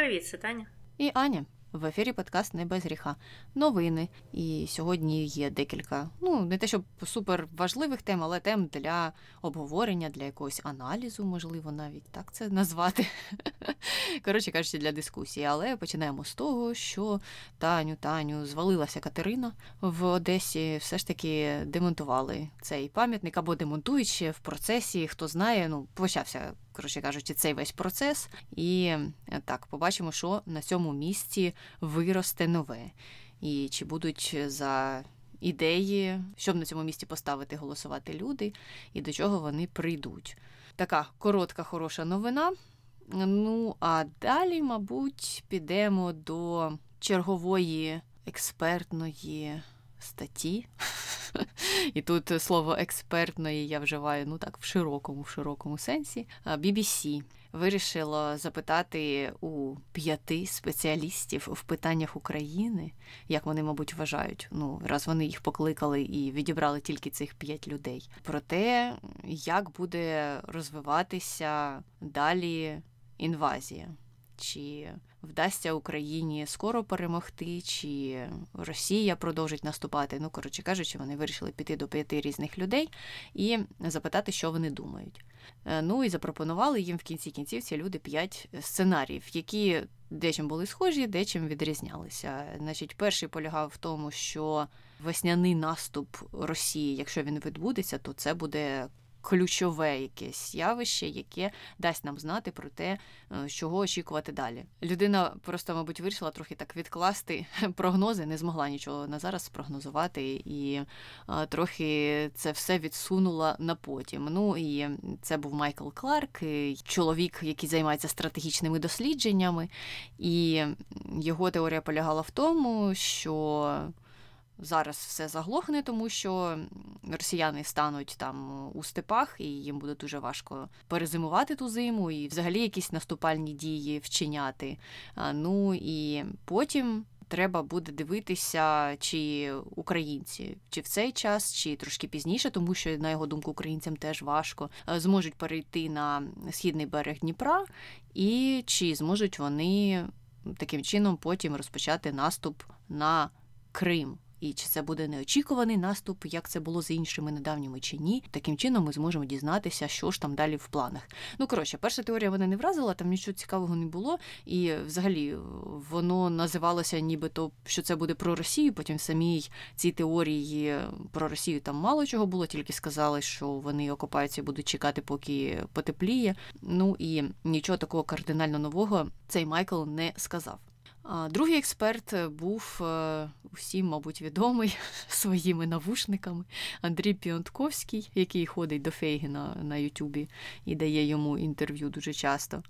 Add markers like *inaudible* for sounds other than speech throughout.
Привіт, це Таня. І Аня. В ефірі подкаст не без гріха. Новини. І сьогодні є декілька, ну не те, щоб супер важливих тем, але тем для обговорення, для якогось аналізу, можливо, навіть так це назвати. *laughs* Коротше кажучи, для дискусії. Але починаємо з того, що Таню, Таню, звалилася Катерина в Одесі. Все ж таки демонтували цей пам'ятник або демонтують ще в процесі. Хто знає, ну почався коротше кажучи, цей весь процес. І е, так, побачимо, що на цьому місці виросте нове. І чи будуть за ідеї, щоб на цьому місці поставити голосувати люди, і до чого вони прийдуть. Така коротка, хороша новина. Ну, а далі, мабуть, підемо до чергової експертної статті. *laughs* І тут слово експертної я вживаю ну так в широкому, в широкому сенсі. BBC вирішило запитати у п'яти спеціалістів в питаннях України, як вони, мабуть, вважають. Ну, раз вони їх покликали і відібрали тільки цих п'ять людей, про те, як буде розвиватися далі інвазія. Чи вдасться Україні скоро перемогти, чи Росія продовжить наступати. Ну, коротше кажучи, вони вирішили піти до п'яти різних людей і запитати, що вони думають. Е, ну і запропонували їм в кінці кінців ці люди п'ять сценаріїв, які дечим були схожі, дечим відрізнялися. Значить, перший полягав в тому, що весняний наступ Росії, якщо він відбудеться, то це буде ключове якесь явище, яке дасть нам знати про те, е, чого очікувати далі. Людина просто, мабуть, вирішила трохи так відкласти *laughs* прогнози, не змогла нічого на зараз спрогнозувати, і е, трохи це все відсунула на потім. Ну і це був Майкл Кларк, чоловік, який займається стратегічними дослідженнями, і його теорія полягала в тому, що зараз все заглохне, тому що росіяни стануть там у степах, і їм буде дуже важко перезимувати ту зиму, і взагалі якісь наступальні дії вчиняти. Ну і потім. Треба буде дивитися, чи українці, чи в цей час, чи трошки пізніше, тому що, на його думку, українцям теж важко, зможуть перейти на східний берег Дніпра, і чи зможуть вони таким чином потім розпочати наступ на Крим. І чи це буде неочікуваний наступ, як це було з іншими недавніми чи ні. Таким чином ми зможемо дізнатися, що ж там далі в планах. Ну коротше, перша теорія мене не вразила, там нічого цікавого не було. І взагалі воно називалося нібито, що це буде про Росію. Потім в самій цій теорії про Росію там мало чого було, тільки сказали, що вони окупаються, будуть чекати, поки потепліє. Ну і нічого такого кардинально нового цей Майкл не сказав. Другий експерт був е, усім, мабуть, відомий *laughs* своїми навушниками Андрій Піонтковський, який ходить до Фейгіна на Ютубі і дає йому інтерв'ю дуже часто.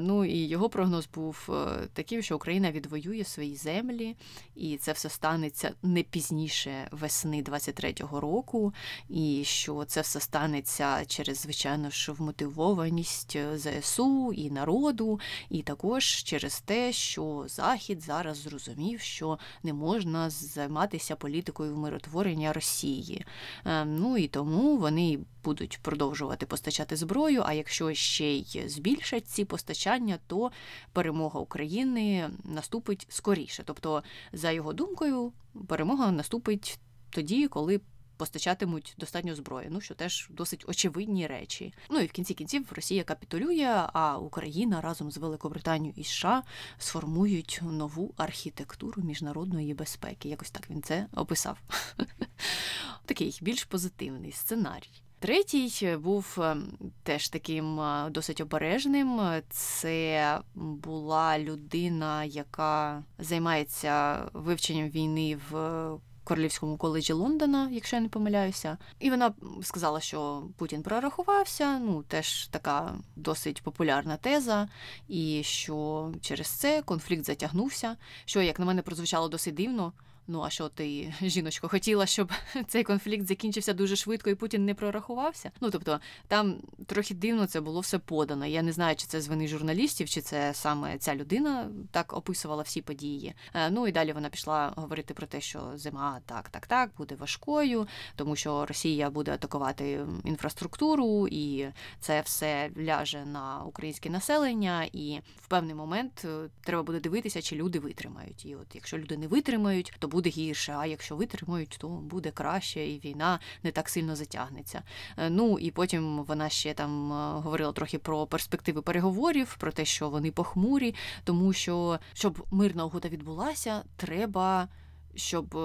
Ну і його прогноз був е, таким, що Україна відвоює свої землі, і це все станеться не пізніше весни 23-го року, і що це все станеться через, звичайно ж, вмотивованість е, ЗСУ і народу, і також через те, що Захід Захід зараз зрозумів, що не можна займатися політикою вмиротворення Росії. Е, ну і тому вони будуть продовжувати постачати зброю. А якщо ще й збільшать ці постачання, то перемога України наступить скоріше. Тобто, за його думкою, перемога наступить тоді, коли постачатимуть достатньо зброї. Ну що теж досить очевидні речі. Ну і в кінці кінців Росія капітулює, а Україна разом з Великобританією і США сформують нову архітектуру міжнародної безпеки. Якось так він це описав. *laughs* Такий більш позитивний сценарій. Третій був ем, теж таким е, досить обережним. Це була людина, яка займається вивченням війни в Королівському коледжі Лондона, якщо я не помиляюся. І вона сказала, що Путін прорахувався. Ну, теж така досить популярна теза, і що через це конфлікт затягнувся. Що, як на мене, прозвучало досить дивно. Ну а що ти, жіночко, хотіла, щоб *laughs* цей конфлікт закінчився дуже швидко і Путін не прорахувався? Ну тобто там трохи дивно це було все подано. Я не знаю, чи це з вини журналістів, чи це саме ця людина так описувала всі події. Е, ну і далі вона пішла говорити про те, що зима так, так, так буде важкою, тому що Росія буде атакувати інфраструктуру, і це все ляже на українське населення. І в певний момент е, треба буде дивитися, чи люди витримають. І от якщо люди не витримають, то буде гірше. А якщо витримують, то буде краще, і війна не так сильно затягнеться. Е, ну і потім вона ще там е, говорила трохи про перспективи переговорів, про те, що вони похмурі, тому що щоб мирна угода відбулася, треба. Щоб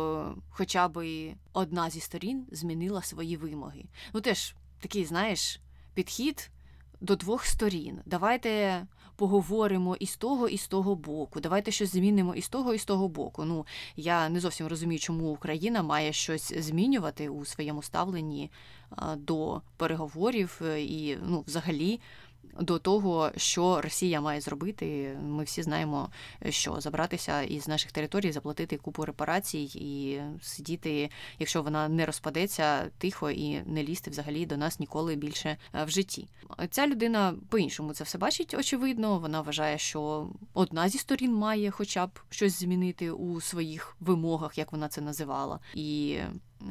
хоча б одна зі сторін змінила свої вимоги. Ну теж такий, знаєш, підхід до двох сторін. Давайте поговоримо і з того, і з того боку. Давайте щось змінимо і з того, і з того боку. Ну я не зовсім розумію, чому Україна має щось змінювати у своєму ставленні до переговорів е, і ну, взагалі до того, що Росія має зробити. Ми всі знаємо, що забратися із наших територій, заплатити купу репарацій і сидіти, якщо вона не розпадеться тихо і не лізти взагалі до нас ніколи більше е, в житті. Ця людина по-іншому це все бачить, очевидно. Вона вважає, що одна зі сторін має, хоча б щось змінити у своїх вимогах, як вона це називала, і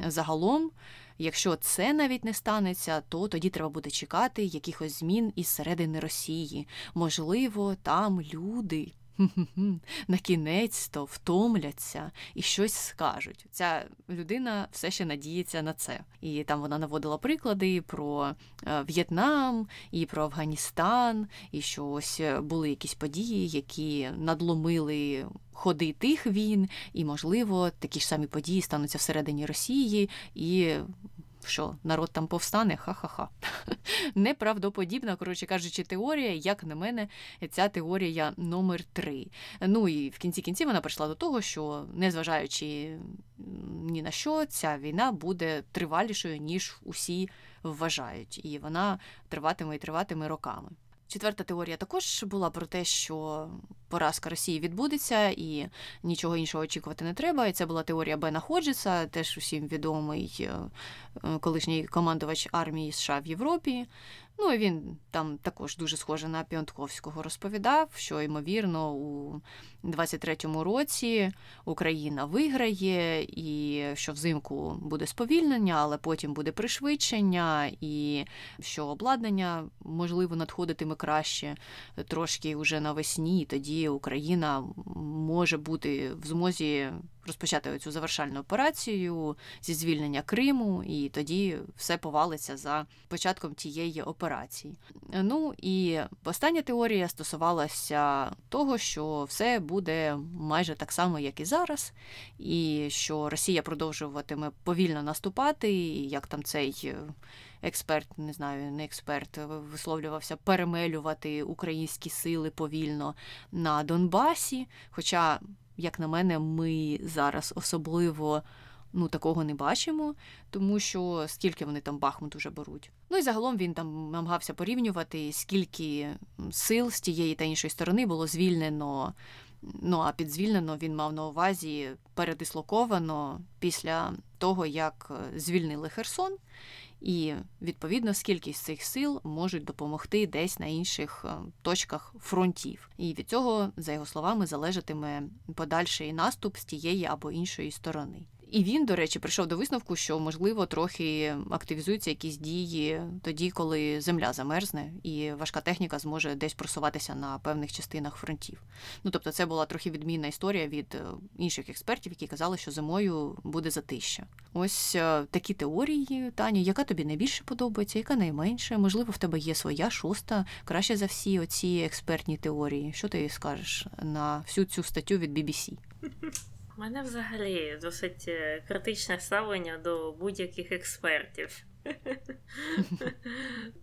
загалом. Якщо це навіть не станеться, то тоді треба буде чекати якихось змін із середини Росії. Можливо, там люди. *laughs* На кінець то втомляться і щось скажуть. Ця людина все ще надіється на це. І там вона наводила приклади про е, В'єтнам і про Афганістан, і що ось е, були якісь події, які надломили ходи тих війн, і, можливо, такі ж самі події стануться всередині Росії, і що народ там повстане, ха-ха-ха. *laughs* Неправдоподібна, коротше кажучи, теорія, як на мене, ця теорія номер три. Ну і в кінці кінці вона прийшла до того, що незважаючи ні на що, ця війна буде тривалішою, ніж усі вважають, і вона триватиме і триватиме роками. Четверта теорія також була про те, що поразка Росії відбудеться і нічого іншого очікувати не треба. І це була теорія Бена Ходжеса, теж усім відомий е, е, колишній командувач армії США в Європі. Ну і він там також дуже схоже на Піонтковського розповідав, що ймовірно у 23-му році Україна виграє, і що взимку буде сповільнення, але потім буде пришвидшення, і що обладнання можливо надходитиме краще трошки вже навесні. і Тоді Україна може бути в змозі розпочати цю завершальну операцію зі звільнення Криму, і тоді все повалиться за початком тієї операції. Ну і остання теорія стосувалася того, що все буде майже так само, як і зараз, і що Росія продовжуватиме повільно наступати, як там цей. Експерт, не знаю, не експерт, висловлювався перемелювати українські сили повільно на Донбасі. Хоча як на мене, ми зараз особливо ну, такого не бачимо, тому що скільки вони там Бахмут уже беруть. Ну і загалом він там намагався порівнювати, скільки сил з тієї та іншої сторони було звільнено. Ну а під звільнено він мав на увазі передислоковано після того, як звільнили Херсон і відповідно скільки з цих сил можуть допомогти десь на інших е, точках фронтів. І від цього, за його словами, залежатиме подальший наступ з тієї або іншої сторони. І він, до речі, прийшов до висновку, що можливо трохи активізуються якісь дії тоді, коли земля замерзне, і важка техніка зможе десь просуватися на певних частинах фронтів. Ну тобто, це була трохи відмінна історія від е, інших експертів, які казали, що зимою буде затища. Ось е, такі теорії, Таню, яка тобі найбільше подобається, яка найменше? Можливо, в тебе є своя шоста, краще за всі оці експертні теорії. Що ти скажеш на всю цю статтю від BBC? *laughs* У мене взагалі досить е, критичне ставлення до будь-яких експертів. *laughs*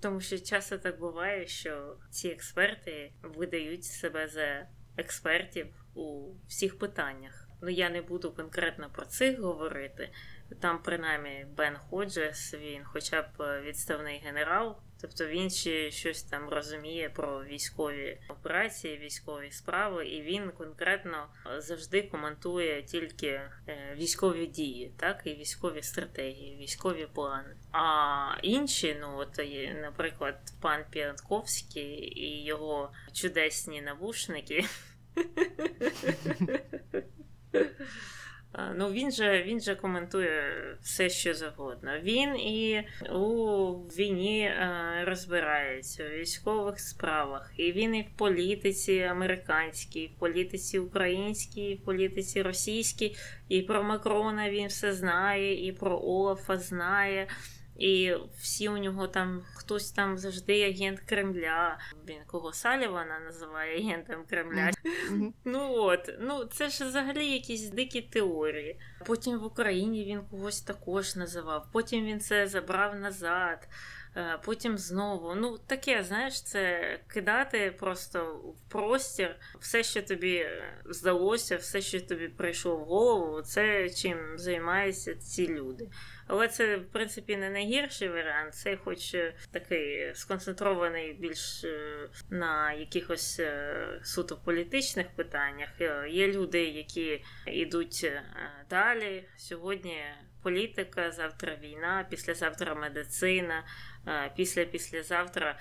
Тому що часто так буває, що ці експерти видають себе за експертів у всіх питаннях. Ну я не буду конкретно про цих говорити. Там, принаймні, Бен Ходжес, він, хоча б відставний генерал, Тобто він ще щось там розуміє про військові операції, військові справи, і він конкретно завжди коментує тільки е, військові дії, так і військові стратегії, військові плани. А інші, ну от наприклад, пан Піанковський і його чудесні навушники. *laughs* Ну, він же він же коментує все, що завгодно. Він і у війні розбирається у військових справах, і він і в політиці американській, і в політиці українській, і в політиці російській, і про Макрона він все знає, і про Олафа знає. І всі у нього там хтось там завжди агент Кремля. Він кого Салівана називає агентом Кремля. Mm-hmm. Ну от, ну це ж взагалі якісь дикі теорії. Потім в Україні він когось також називав. Потім він це забрав назад. Е, потім знову. Ну, таке, знаєш, це кидати просто в простір все, що тобі здалося, все, що тобі прийшло в голову, це чим займаються ці люди. Але це, в принципі, не найгірший варіант, це хоч е, такий сконцентрований більш е, на якихось суто політичних питаннях. Є люди, які йдуть далі. Сьогодні політика, завтра війна, післязавтра медицина, після післязавтра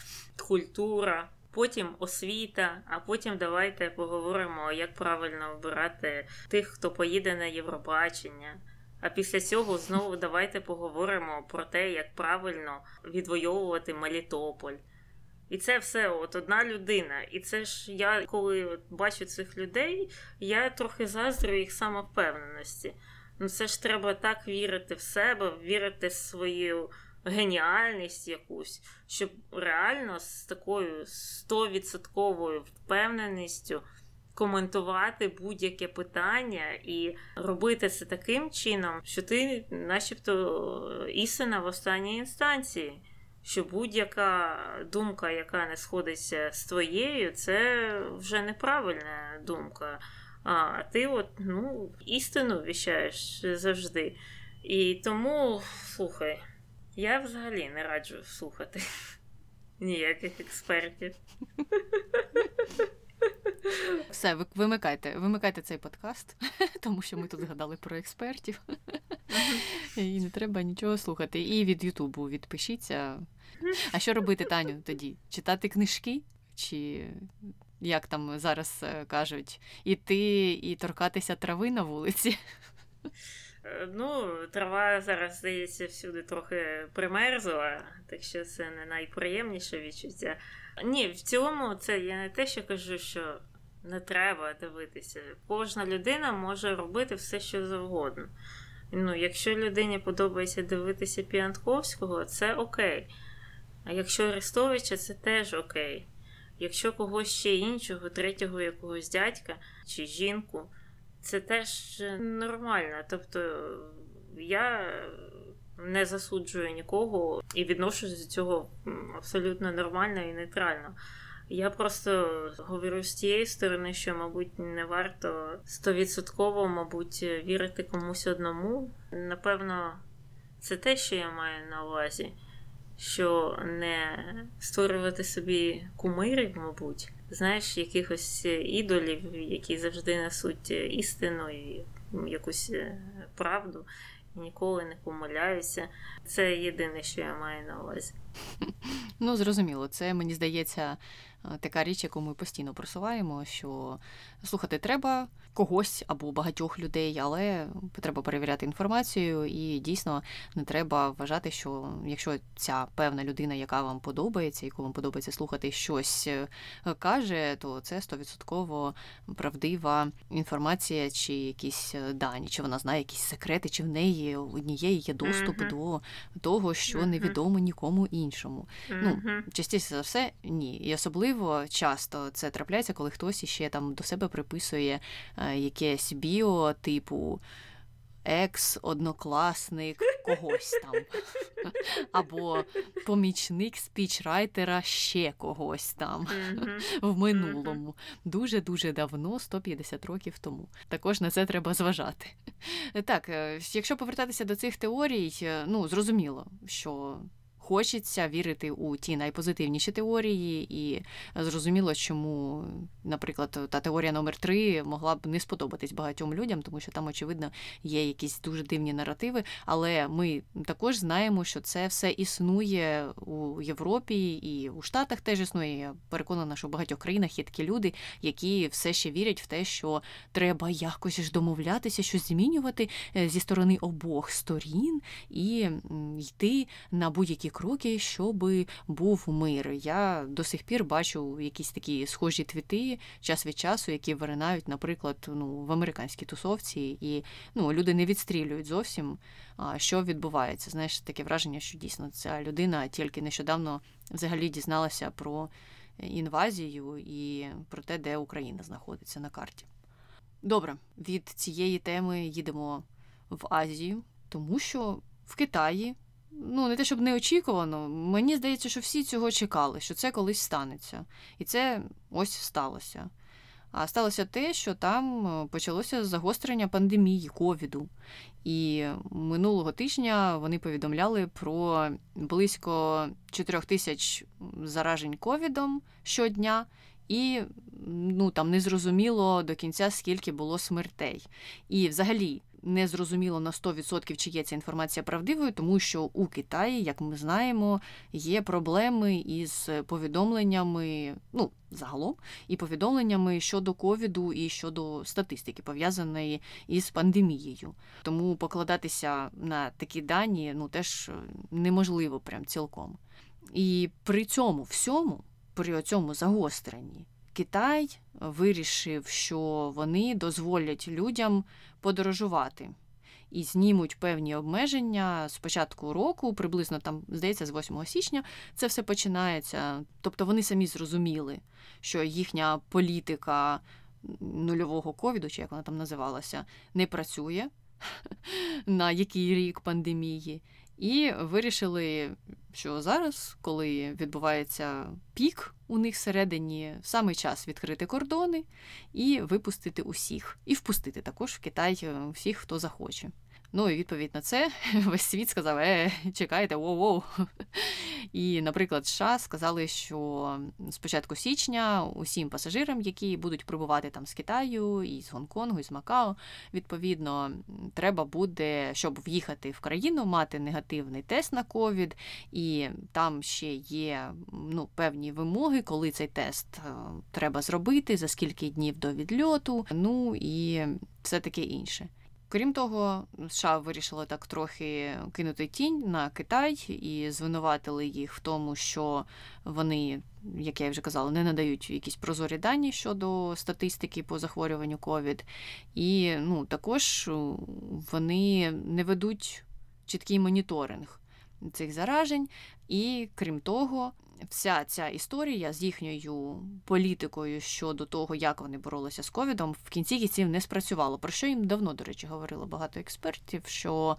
культура. Потім освіта, а потім давайте поговоримо, як правильно обирати тих, хто поїде на Євробачення. А після цього знову давайте поговоримо про те, як правильно відвоювати Мелітополь. І це все от одна людина. І це ж я, коли бачу цих людей, я трохи заздрю їх самовпевненості. Ну це ж треба так вірити в себе, вірити в свою геніальність якусь, щоб реально з такою стовідсотковою впевненістю коментувати будь-яке питання і робити це таким чином, що ти, начебто, істина в останній інстанції. Що будь-яка думка, яка не сходиться з твоєю, це вже неправильна думка. А ти от ну, істину віщаєш завжди. І тому, слухай, я взагалі не раджу слухати *laughs* ніяких експертів. *laughs* Все, вимикайте, вимикайте цей подкаст, *laughs* тому що ми тут згадали про експертів. І не треба нічого слухати. І від Ютубу відпишіться. А що робити, Таню, тоді? Читати книжки? Чи як там зараз е, кажуть, іти і торкатися трави на вулиці? Е, ну, трава зараз, здається, всюди трохи примерзла, так що це не найприємніше відчуття. Ні, в цілому, це я не те, що кажу, що не треба дивитися. Кожна людина може робити все, що завгодно. Ну, Якщо людині подобається дивитися Піантковського, це окей. А якщо Арестовича, це теж окей. Якщо когось ще іншого, третього якогось дядька чи жінку це теж нормально. Тобто я не засуджую нікого і відношусь до цього абсолютно нормально і нейтрально. Я просто говорю з тієї сторони, що, мабуть, не варто стовідсотково, мабуть, вірити комусь одному. Напевно, це те, що я маю на увазі, що не створювати собі кумирів, мабуть знаєш, якихось е, ідолів, які завжди несуть е, істину і якусь е, правду, і ніколи не помиляюся. Це єдине, що я маю на увазі. Ну, зрозуміло, це мені здається така річ, яку ми постійно просуваємо, що слухати треба когось або багатьох людей, але треба перевіряти інформацію, і дійсно не треба вважати, що якщо ця певна людина, яка вам подобається, яку вам подобається слухати, щось е, каже, то це стовідсотково правдива інформація, чи якісь е, дані, чи вона знає якісь секрети, чи в неї однієї є доступ mm-hmm. до того, що невідомо нікому іншому. Mm-hmm. Ну, частіше за все, ні. І особливо часто це трапляється, коли хтось іще там до себе приписує е, якесь біо, типу екс-однокласник когось там. *laughs* Або помічник спічрайтера ще когось там *laughs* в минулому. Дуже-дуже давно, 150 років тому. Також на це треба зважати. Так, е, якщо повертатися до цих теорій, е, ну зрозуміло, що хочеться вірити у ті найпозитивніші теорії, і зрозуміло, чому, наприклад, та теорія номер 3 могла б не сподобатись багатьом людям, тому що там, очевидно, є якісь дуже дивні наративи. Але ми також знаємо, що це все існує у Європі і у Штатах теж існує. Я переконана, що в багатьох країнах є такі люди, які все ще вірять в те, що треба якось ж домовлятися, щось змінювати е, зі сторони обох сторін і йти на будь-які кроки, щоб був мир. Я до сих пір бачу якісь такі схожі твіти час від часу, які виринають, наприклад, ну в американській тусовці, і ну люди не відстрілюють зовсім. Що відбувається? Знаєш, таке враження, що дійсно ця людина тільки нещодавно взагалі дізналася про інвазію і про те, де Україна знаходиться на карті. Добре, від цієї теми їдемо в Азію, тому що в Китаї, ну не те, щоб неочікувано, мені здається, що всі цього чекали, що це колись станеться. І це ось сталося. А сталося те, що там е, почалося загострення пандемії ковіду. І минулого тижня вони повідомляли про близько 4 тисяч заражень ковідом щодня, і ну там не зрозуміло до кінця, скільки було смертей. І взагалі не зрозуміло на 100% чи є ця інформація правдивою, тому що у Китаї, як ми знаємо, є проблеми із повідомленнями, ну загалом, і повідомленнями щодо ковіду і щодо статистики, пов'язаної із пандемією. Тому покладатися на такі дані ну теж неможливо прям цілком. І при цьому всьому, при цьому загостренні, Китай вирішив, що вони дозволять людям подорожувати і знімуть певні обмеження з початку року, приблизно там, здається, з 8 січня це все починається. Тобто вони самі зрозуміли, що їхня політика нульового ковіду, чи як вона там називалася, не працює *laughs* на який рік пандемії. І вирішили, що зараз, коли відбувається пік у них всередині, саме час відкрити кордони і випустити усіх, і впустити також в Китай е, всіх, хто захоче. Ну і відповідь на це *laughs* весь світ сказав: е, чекайте, воу-воу. *laughs* І, наприклад, США сказали, що з початку січня усім пасажирам, які будуть прибувати там з Китаю, і з Гонконгу, і з Макао, відповідно, треба буде, щоб в'їхати в країну, мати негативний тест на ковід, і там ще є ну, певні вимоги, коли цей тест е, треба зробити, за скільки днів до відльоту, ну і все таке інше. Крім того, США вирішили так трохи кинути тінь на Китай і звинуватили їх в тому, що вони, як я вже казала, не надають якісь прозорі дані щодо статистики по захворюванню ковід. І ну, також вони не ведуть чіткий моніторинг цих заражень. І крім того, вся ця історія з їхньою політикою щодо того, як вони боролися з ковідом, в кінці кінців не спрацювало. Про що їм давно, до речі, говорило багато експертів, що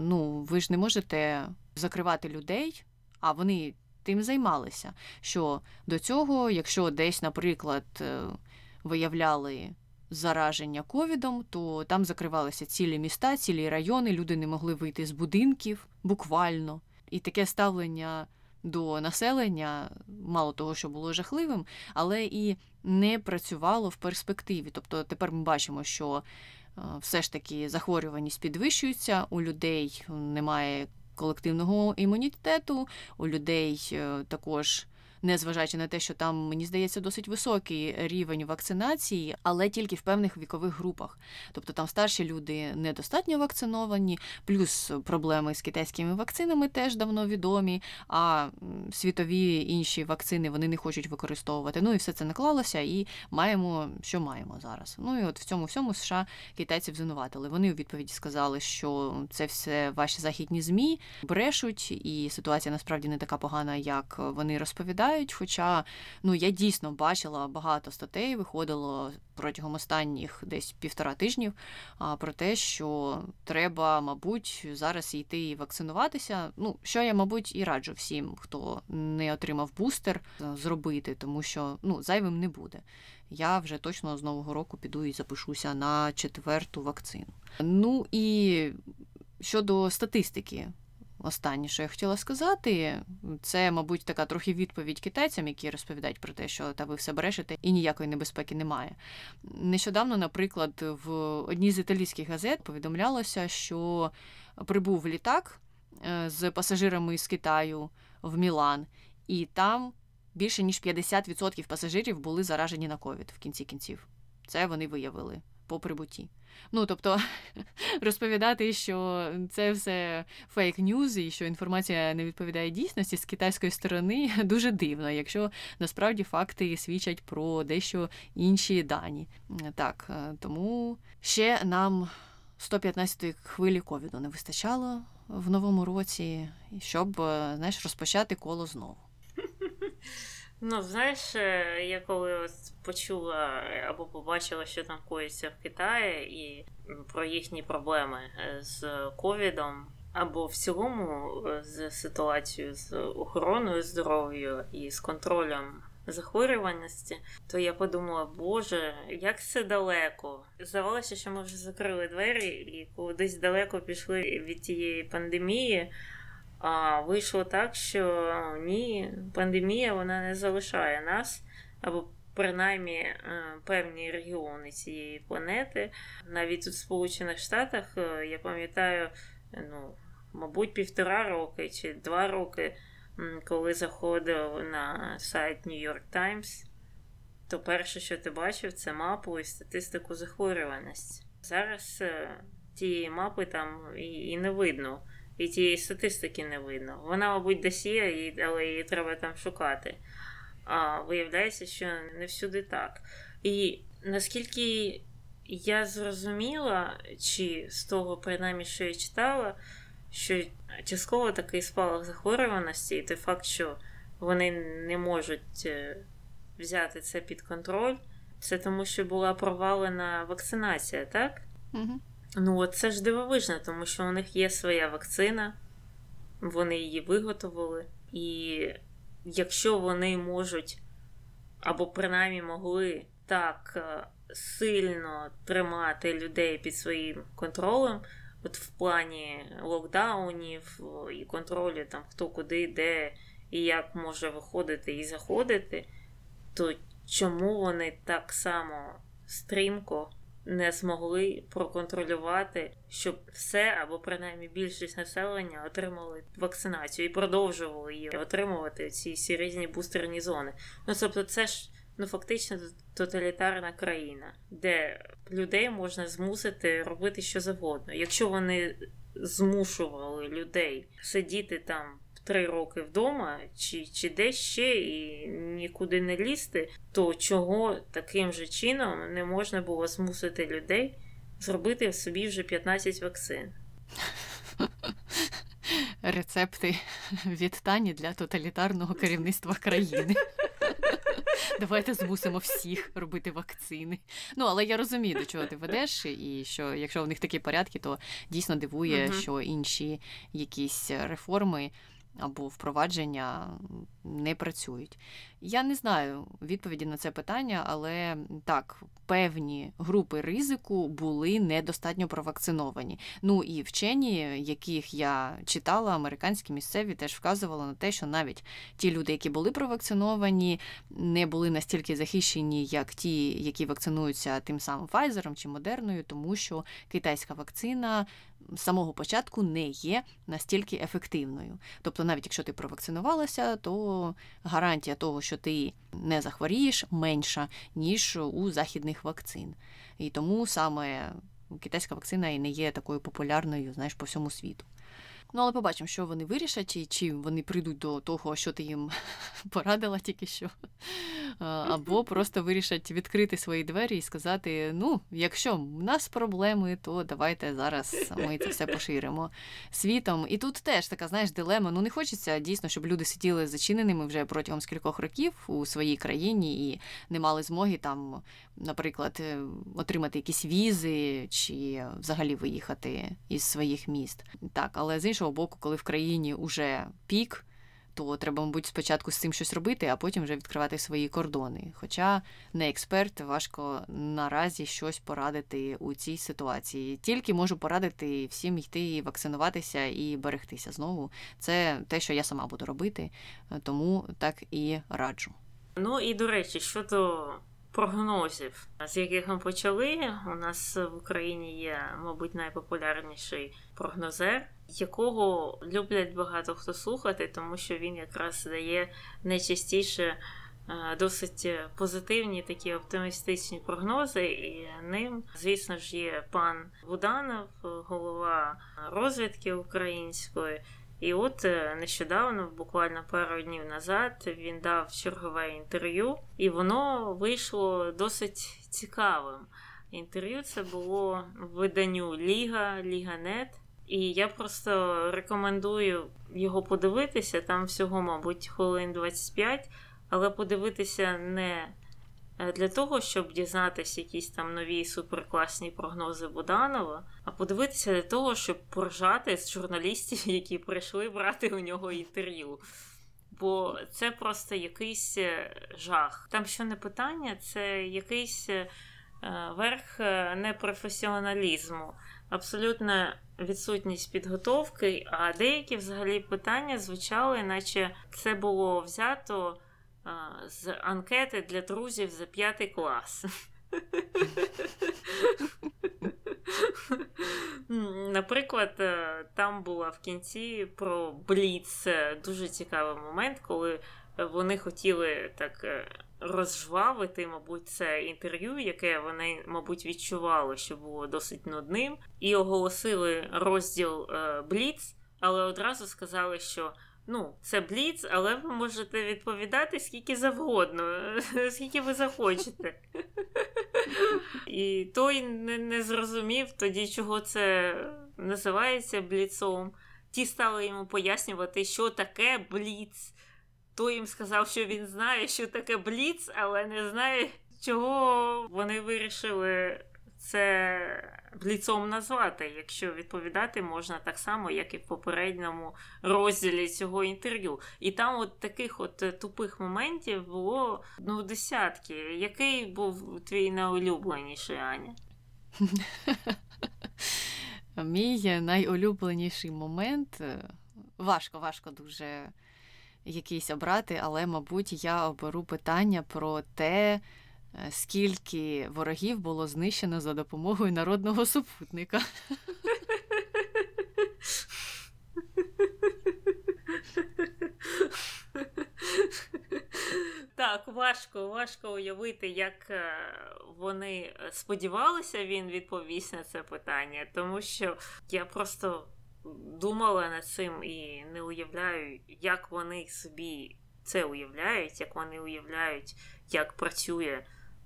ну, ви ж не можете закривати людей, а вони тим займалися. Що до цього, якщо десь, наприклад, е, виявляли. Зараження ковідом, то там закривалися цілі міста, цілі райони, люди не могли вийти з будинків буквально. І таке ставлення до населення, мало того, що було жахливим, але і не працювало в перспективі. Тобто тепер ми бачимо, що е, все ж таки захворюваність підвищується, у людей немає колективного імунітету, у людей е, також незважаючи на те, що там мені здається досить високий рівень вакцинації, але тільки в певних вікових групах. Тобто там старші люди недостатньо вакциновані, плюс проблеми з китайськими вакцинами теж давно відомі. А світові інші вакцини вони не хочуть використовувати. Ну і все це наклалося, і маємо, що маємо зараз. Ну і от в цьому всьому США китайців звинуватили. Вони у відповіді сказали, що це все ваші західні змі брешуть, і ситуація насправді не така погана, як вони розповідають виглядають. Хоча ну я дійсно бачила багато статей, виходило протягом останніх десь півтора тижнів про те, що треба, мабуть, зараз йти і вакцинуватися. Ну, що я, мабуть, і раджу всім, хто не отримав бустер, зробити, тому що ну, зайвим не буде. Я вже точно з нового року піду і запишуся на четверту вакцину. Ну і щодо статистики останнє, що я хотіла сказати, це, мабуть, така трохи відповідь китайцям, які розповідають про те, що та ви все брешете і ніякої небезпеки немає. Нещодавно, наприклад, в одній з італійських газет повідомлялося, що прибув літак е, з пасажирами з Китаю в Мілан, і там більше ніж 50% пасажирів були заражені на ковід в кінці кінців. Це вони виявили по прибутті. Ну, тобто, *laughs* розповідати, що це все фейк ньюз і що інформація не відповідає дійсності з китайської сторони, *laughs* дуже дивно, якщо насправді факти свідчать про дещо інші дані. Так, е, тому ще нам 115-ї хвилі ковіду не вистачало в новому році, щоб е, знаєш, розпочати коло знову. *laughs* Ну, знаєш, е, я коли от почула або побачила, що там коїться в Китаї, і про їхні проблеми е, з ковідом, або в цілому е, з ситуацією з охороною здоров'я і з контролем захворюваності, то я подумала, боже, як це далеко. Здавалося, що ми вже закрили двері і кудись далеко пішли від тієї пандемії. А вийшло так, що ні, пандемія вона не залишає нас, або принаймні е, певні регіони цієї планети. Навіть в Сполучених Штатах, е, я пам'ятаю, ну, мабуть, півтора роки чи два роки, коли заходив на сайт New York Times, то перше, що ти бачив, це мапу і статистику захворюваності. Зараз е, тієї мапи там і не видно і тієї статистики не видно. Вона, мабуть, десь є, але її треба там шукати. А виявляється, що не всюди так. І наскільки я зрозуміла, чи з того, принаймні, що я читала, що частково такий спалах захворюваності, і той факт, що вони не можуть е, взяти це під контроль, це тому, що була провалена вакцинація, так? Угу. Ну, це ж дивовижно, тому що у них є своя вакцина, вони її виготовили. І якщо вони можуть, або принаймні могли так е, сильно тримати людей під своїм контролем, от в плані локдаунів і контролю, там хто куди, де і як може виходити і заходити, то чому вони так само стрімко не змогли проконтролювати, щоб все або принаймні більшість населення отримали вакцинацію і продовжували її отримувати ці всі різні бустерні зони. Ну тобто, це ж ну фактично тоталітарна країна, де людей можна змусити робити що завгодно. Якщо вони змушували людей сидіти там три роки вдома, чи чи десь ще і нікуди не лізти, то чого таким же чином не можна було змусити людей зробити в собі вже 15 вакцин? Рецепти від Тані для тоталітарного керівництва країни. Давайте змусимо всіх робити вакцини. Ну, але я розумію, до чого ти ведеш, і що якщо в них такі порядки, то дійсно дивує, uh що інші якісь реформи або впровадження не працюють. Я не знаю відповіді на це питання, але так, певні групи ризику були недостатньо провакциновані. Ну і вчені, яких я читала, американські місцеві теж вказували на те, що навіть ті люди, які були провакциновані, не були настільки захищені, як ті, які вакцинуються тим самим Pfizer чи Модерною, тому що китайська вакцина з самого початку не є настільки ефективною. Тобто, навіть якщо ти провакцинувалася, то гарантія того, що ти не захворієш, менша, ніж у західних вакцин. І тому саме китайська вакцина і не є такою популярною, знаєш, по всьому світу. Ну, але побачимо, що вони вирішать, і чи вони прийдуть до того, що ти їм *laughs* порадила тільки що. Або *laughs* просто вирішать відкрити свої двері і сказати: ну, якщо в нас проблеми, то давайте зараз ми це все поширимо світом. І тут теж така, знаєш, дилема. Ну, не хочеться дійсно, щоб люди сиділи зачиненими вже протягом скількох років у своїй країні і не мали змоги там, наприклад, е, отримати якісь візи чи взагалі виїхати із своїх міст. Так, але з іншого боку, коли в країні вже пік то треба, мабуть, спочатку з цим щось робити, а потім вже відкривати свої кордони. Хоча не експерт, важко наразі щось порадити у цій ситуації. Тільки можу порадити всім йти вакцинуватися і берегтися знову. Це те, що я сама буду робити, тому так і раджу. Ну і до речі, щодо прогнозів, з яких ми почали, у нас в Україні є, мабуть, найпопулярніший прогнозер, якого люблять багато хто слухати, тому що він якраз дає найчастіше досить позитивні такі оптимістичні прогнози, і ним, звісно ж, є пан Буданов, голова розвідки української. І от е, нещодавно, буквально пару днів назад, він дав чергове інтерв'ю, і воно вийшло досить цікавим. Інтерв'ю це було виданню Ліга, Ліга.нет. І я просто рекомендую його подивитися. Там всього, мабуть, хвилин 25, але подивитися не Е, для того, щоб дізнатися якісь там нові суперкласні прогнози Буданова, а подивитися для того, щоб поржати з журналістів, *laughs* які прийшли брати у нього інтерв'ю. Бо це просто якийсь е, жах. Там що не питання, це якийсь е, верх непрофесіоналізму, абсолютна відсутність підготовки, а деякі взагалі питання звучали, наче це було взято з анкети для друзів за п'ятий клас. Наприклад, е, там була в кінці про Бліц дуже цікавий момент, коли вони хотіли так е, розжвавити, мабуть, це інтерв'ю, яке вони, мабуть, відчували, що було досить нудним, і оголосили розділ е, Бліц, але одразу сказали, що Ну, це бліц, але ви можете відповідати скільки завгодно, *laughs* скільки ви захочете. І той не, не зрозумів тоді, чого це називається бліцом. Ті стали йому пояснювати, що таке бліц. Той їм сказав, що він знає, що таке бліц, але не знає, чого вони вирішили це бліцом назвати, якщо відповідати можна так само, як і в попередньому розділі цього інтерв'ю. І там от таких от е, тупих моментів було ну, десятки. Який був твій найулюбленіший, Аня? *laughs* Мій найулюбленіший момент е, важко, важко дуже якийсь обрати, але, мабуть, я оберу питання про те. Е, скільки ворогів було знищено за допомогою народного супутника. Так, важко, важко уявити, як е, вони сподівалися, він відповість на це питання, тому що я просто думала над цим і не уявляю, як вони собі це уявляють, як вони уявляють, як працює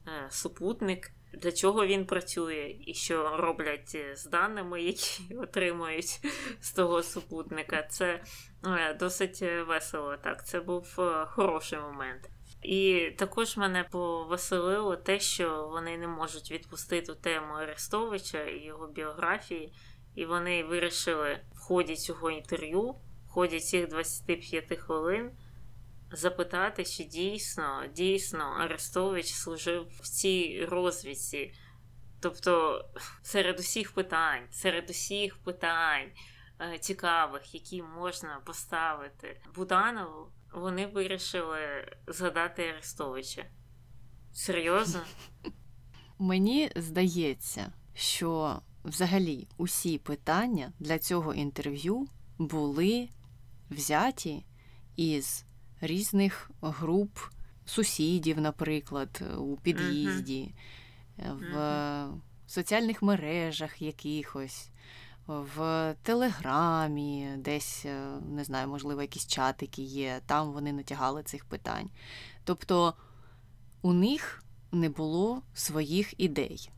Е, супутник, для чого він працює, і що роблять з даними, *laughs* які отримують з того супутника. Це е, досить весело. Так, це був е, хороший момент. І також мене повеселило те, що вони не можуть відпустити тему Арестовича і його біографії, і вони вирішили в ході цього інтерв'ю, в ході цих 25 хвилин запитати, чи дійсно дійсно Арестович служив в цій розвідці. Тобто, серед усіх питань, серед усіх питань е, цікавих, які можна поставити Буданову, вони вирішили згадати Арестовича. Серйозно? Мені здається, що взагалі усі питання для цього інтерв'ю були взяті із різних груп сусідів, наприклад, у під'їзді, в соціальних мережах якихось, в Телеграмі, десь, е, не знаю, можливо, якісь чатики є, там вони натягали цих питань. Тобто у них не було своїх ідей.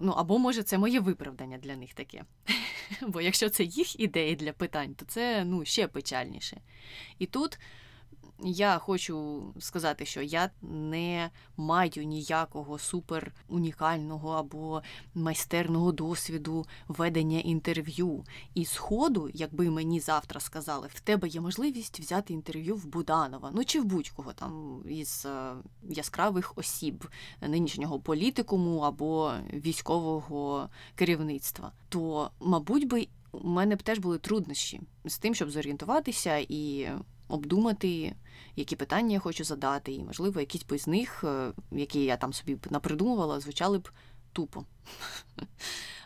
Ну, або, може, це моє виправдання для них таке. *laughs* Бо якщо це їх ідеї для питань, то це ну, ще печальніше. І тут я хочу сказати, що я не маю ніякого супер унікального або майстерного досвіду ведення інтерв'ю. І сходу, якби мені завтра сказали, в тебе є можливість взяти інтерв'ю в Буданова, ну чи в будь-кого там із е, яскравих осіб нинішнього політикуму або військового керівництва, то, мабуть би, у мене б теж були труднощі з тим, щоб зорієнтуватися і обдумати, які питання я хочу задати, і, можливо, якісь б із них, е, які я там собі напридумувала, звучали б тупо. *laughs*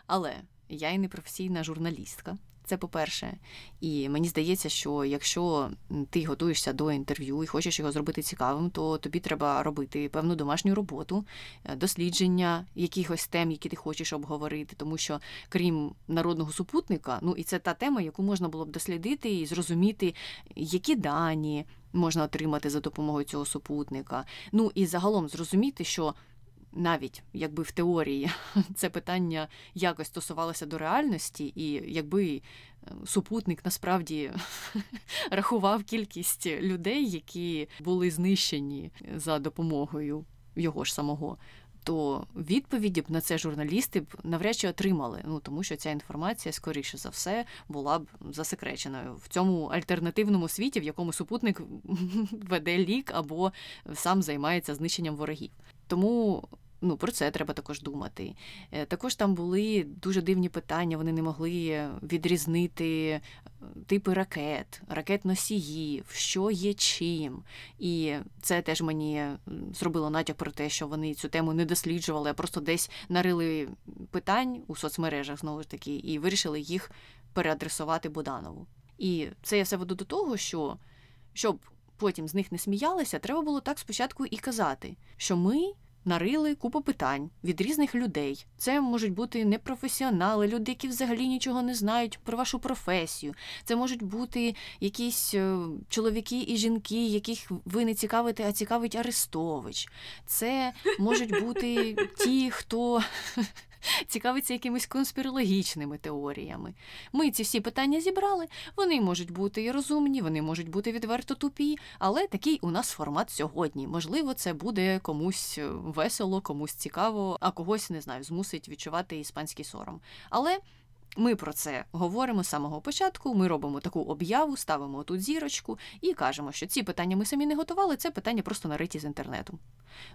Але я і не професійна журналістка. Це по-перше, і мені здається, що якщо ти готуєшся до інтерв'ю і хочеш його зробити цікавим, то тобі треба робити певну домашню роботу, е, дослідження якихось тем, які ти хочеш обговорити, тому що крім народного супутника, ну і це та тема, яку можна було б дослідити і зрозуміти, які дані можна отримати за допомогою цього супутника. Ну і загалом зрозуміти, що навіть якби в теорії *laughs* це питання якось стосувалося до реальності, і якби е, супутник насправді *laughs* рахував кількість людей, які були знищені за допомогою його ж самого. То відповіді б на це журналісти б навряд чи отримали. Ну тому що ця інформація, скоріше за все, була б засекреченою в цьому альтернативному світі, в якому супутник *laughs* веде лік або сам займається знищенням ворогів. Тому Ну, про це треба також думати. Е, також там були дуже дивні питання, вони не могли відрізнити е, типи ракет, ракет носіїв, що є чим. І це теж мені зробило натяк про те, що вони цю тему не досліджували, а просто десь нарили питань у соцмережах знову ж таки, і вирішили їх переадресувати Буданову. І це я все веду до того, що щоб потім з них не сміялися, треба було так спочатку і казати, що ми нарили купу питань від різних людей. Це можуть бути непрофесіонали, люди, які взагалі нічого не знають про вашу професію. Це можуть бути якісь е, чоловіки і жінки, яких ви не цікавите, а цікавить Арестович. Це можуть бути *laughs* ті, хто цікавиться якимись конспірологічними теоріями. Ми ці всі питання зібрали, вони можуть бути і розумні, вони можуть бути відверто тупі, але такий у нас формат сьогодні. Можливо, це буде комусь е, весело, комусь цікаво, а когось не знаю, змусить відчувати іспанський сором. Але. Ми про це говоримо з самого початку. Ми робимо таку об'яву, ставимо тут зірочку і кажемо, що ці питання ми самі не готували, це питання просто нариті з інтернету.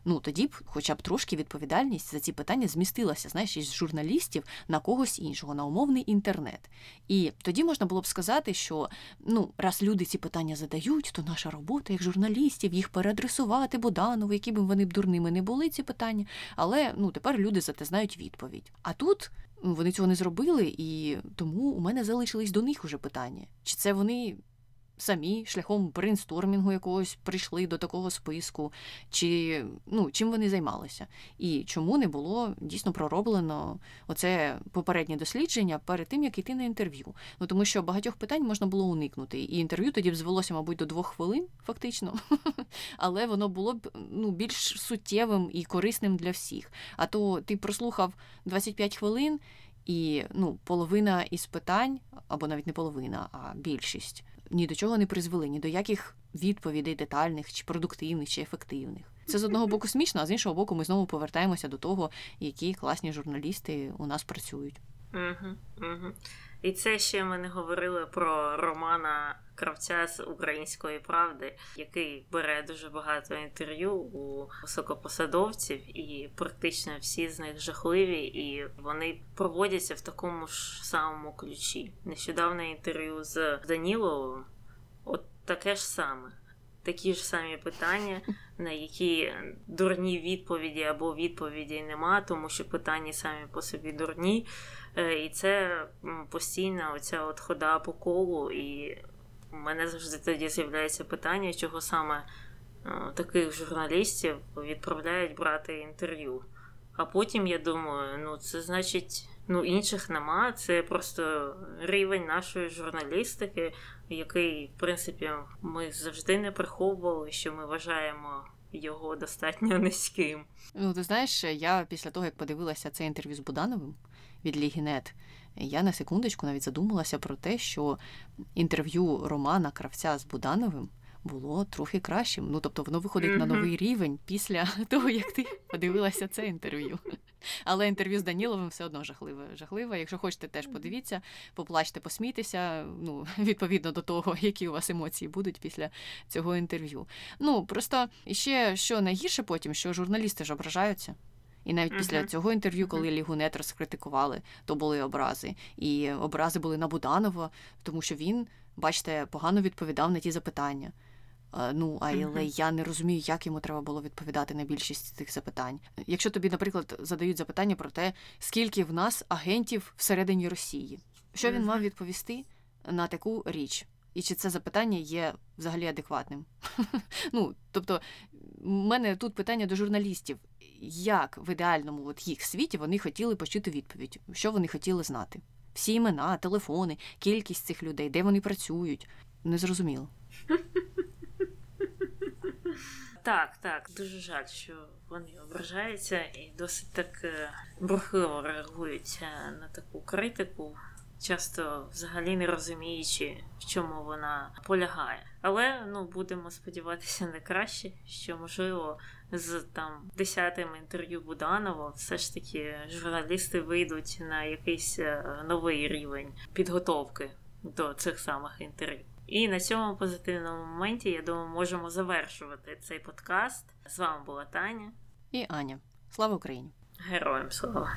Ну тоді б, хоча б трошки відповідальність за ці питання змістилася, знаєш, із журналістів на когось іншого, на умовний інтернет. І тоді можна було б сказати, що ну, раз люди ці питання задають, то наша робота як журналістів їх переадресувати Боданову, які б вони б дурними не були ці питання. Але ну тепер люди за те знають відповідь. А тут вони цього не зробили, і тому у мене залишились до них уже питання. Чи це вони самі шляхом брейнстормінгу якогось прийшли до такого списку, чи ну, чим вони займалися, і чому не було дійсно пророблено оце попереднє дослідження перед тим, як йти на інтерв'ю. Ну тому що багатьох питань можна було уникнути. І інтерв'ю тоді б звелося, мабуть, до двох хвилин, фактично, *laughs* але воно було б ну, більш суттєвим і корисним для всіх. А то ти прослухав 25 хвилин. І ну, половина із питань, або навіть не половина, а більшість ні до чого не призвели, ні до яких відповідей детальних, чи продуктивних, чи ефективних. Це з одного боку смішно, а з іншого боку, ми знову повертаємося до того, які класні журналісти у нас працюють. Угу, угу. І це ще ми не говорили про Романа Кравця з української правди, який бере дуже багато інтерв'ю у високопосадовців, і практично всі з них жахливі, і вони проводяться в такому ж самому ключі. Нещодавне інтерв'ю з Даніловим, от таке ж саме. Такі ж самі питання, на які дурні відповіді або відповіді нема, тому що питання самі по собі дурні. Е, і це постійна оця от хода по колу. І у мене завжди тоді з'являється питання, чого саме е, таких журналістів відправляють брати інтерв'ю. А потім я думаю, ну це значить, ну інших нема. Це просто рівень нашої журналістики, який, в принципі, ми завжди не приховували, що ми вважаємо його достатньо *laughs* низьким. Ну, ти знаєш, я після того, як подивилася це інтерв'ю з Будановим від Лігінет, я на секундочку навіть задумалася про те, що інтерв'ю Романа Кравця з Будановим було трохи кращим. Ну тобто воно виходить на новий рівень після *laughs* того, як ти подивилася це інтерв'ю. Але інтерв'ю з Даніловим все одно жахливе. Жахливе. Якщо хочете, теж подивіться, поплачте, посмійтеся. Ну, *laughs* відповідно до того, які у вас емоції будуть після цього інтерв'ю. Ну просто ще що найгірше потім, що журналісти ж ображаються. І навіть після цього інтерв'ю, коли Лігунет розкритикували, то були образи. І образи були на Буданова, тому що він, бачите, погано відповідав на ті запитання. Е, Ну, але я не розумію, як йому треба було відповідати на більшість цих запитань. Якщо тобі, наприклад, задають запитання про те, скільки в нас агентів всередині Росії, що він мав відповісти на таку річ? І чи це запитання є взагалі адекватним? *laughs* ну, тобто, в мене тут питання до журналістів: як в ідеальному от їх світі вони хотіли почути відповідь, що вони хотіли знати? Всі імена, телефони, кількість цих людей, де вони працюють. Незрозуміло. Так, так, дуже жаль, що вони ображаються і досить так е, бурхливо реагують е, на таку критику, часто взагалі не розуміючи, в чому вона полягає. Але ну будемо сподіватися на краще, що можливо з там десятим інтерв'ю Буданова все ж таки журналісти вийдуть на якийсь е, новий рівень підготовки до цих самих інтерв'ю. І на цьому позитивному моменті, я думаю, можемо завершувати цей подкаст. З вами була Таня. І Аня. Слава Україні! Героям слава!